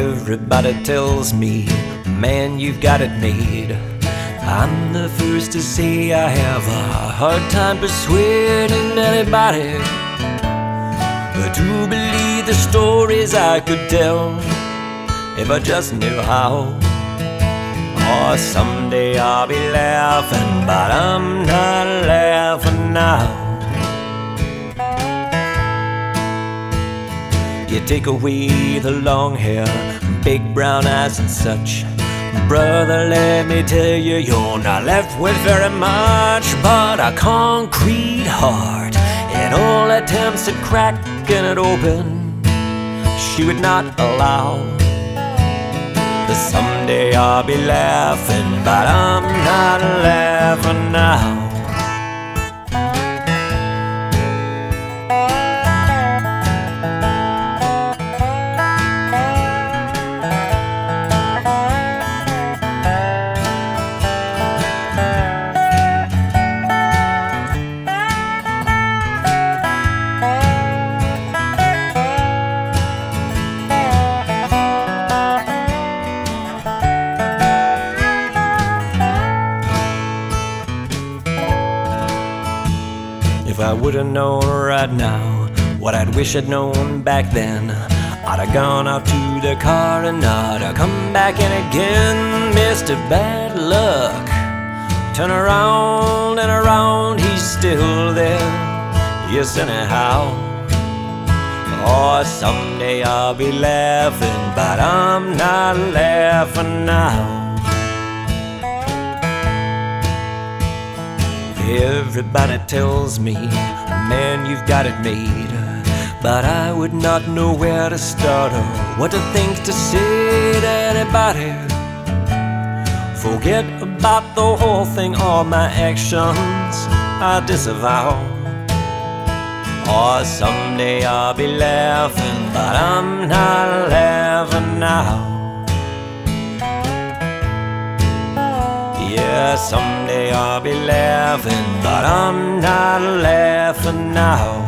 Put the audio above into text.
Everybody tells me, man, you've got it made. I'm the first to say I have a hard time persuading anybody to believe the stories I could tell if I just knew how. Or someday I'll be laughing, but I'm not laughing now. You take away the long hair, big brown eyes, and such. Brother, let me tell you, you're not left with very much but a concrete heart and all attempts at cracking it open. She would not allow. Someday I'll be laughing, but I'm not laughing now. If I would have known right now what I'd wish I'd known back then, I'd have gone out to the car and I'd have come back in again, Mr. Bad Luck. Turn around and around, he's still there. Yes, anyhow. Or someday I'll be laughing, but I'm not laughing now. Everybody tells me, man, you've got it made. But I would not know where to start or what to think to say to anybody. Forget about the whole thing, all my actions I disavow. Or someday I'll be laughing, but I'm not laughing now. Someday I'll be laughing, but I'm not laughing now.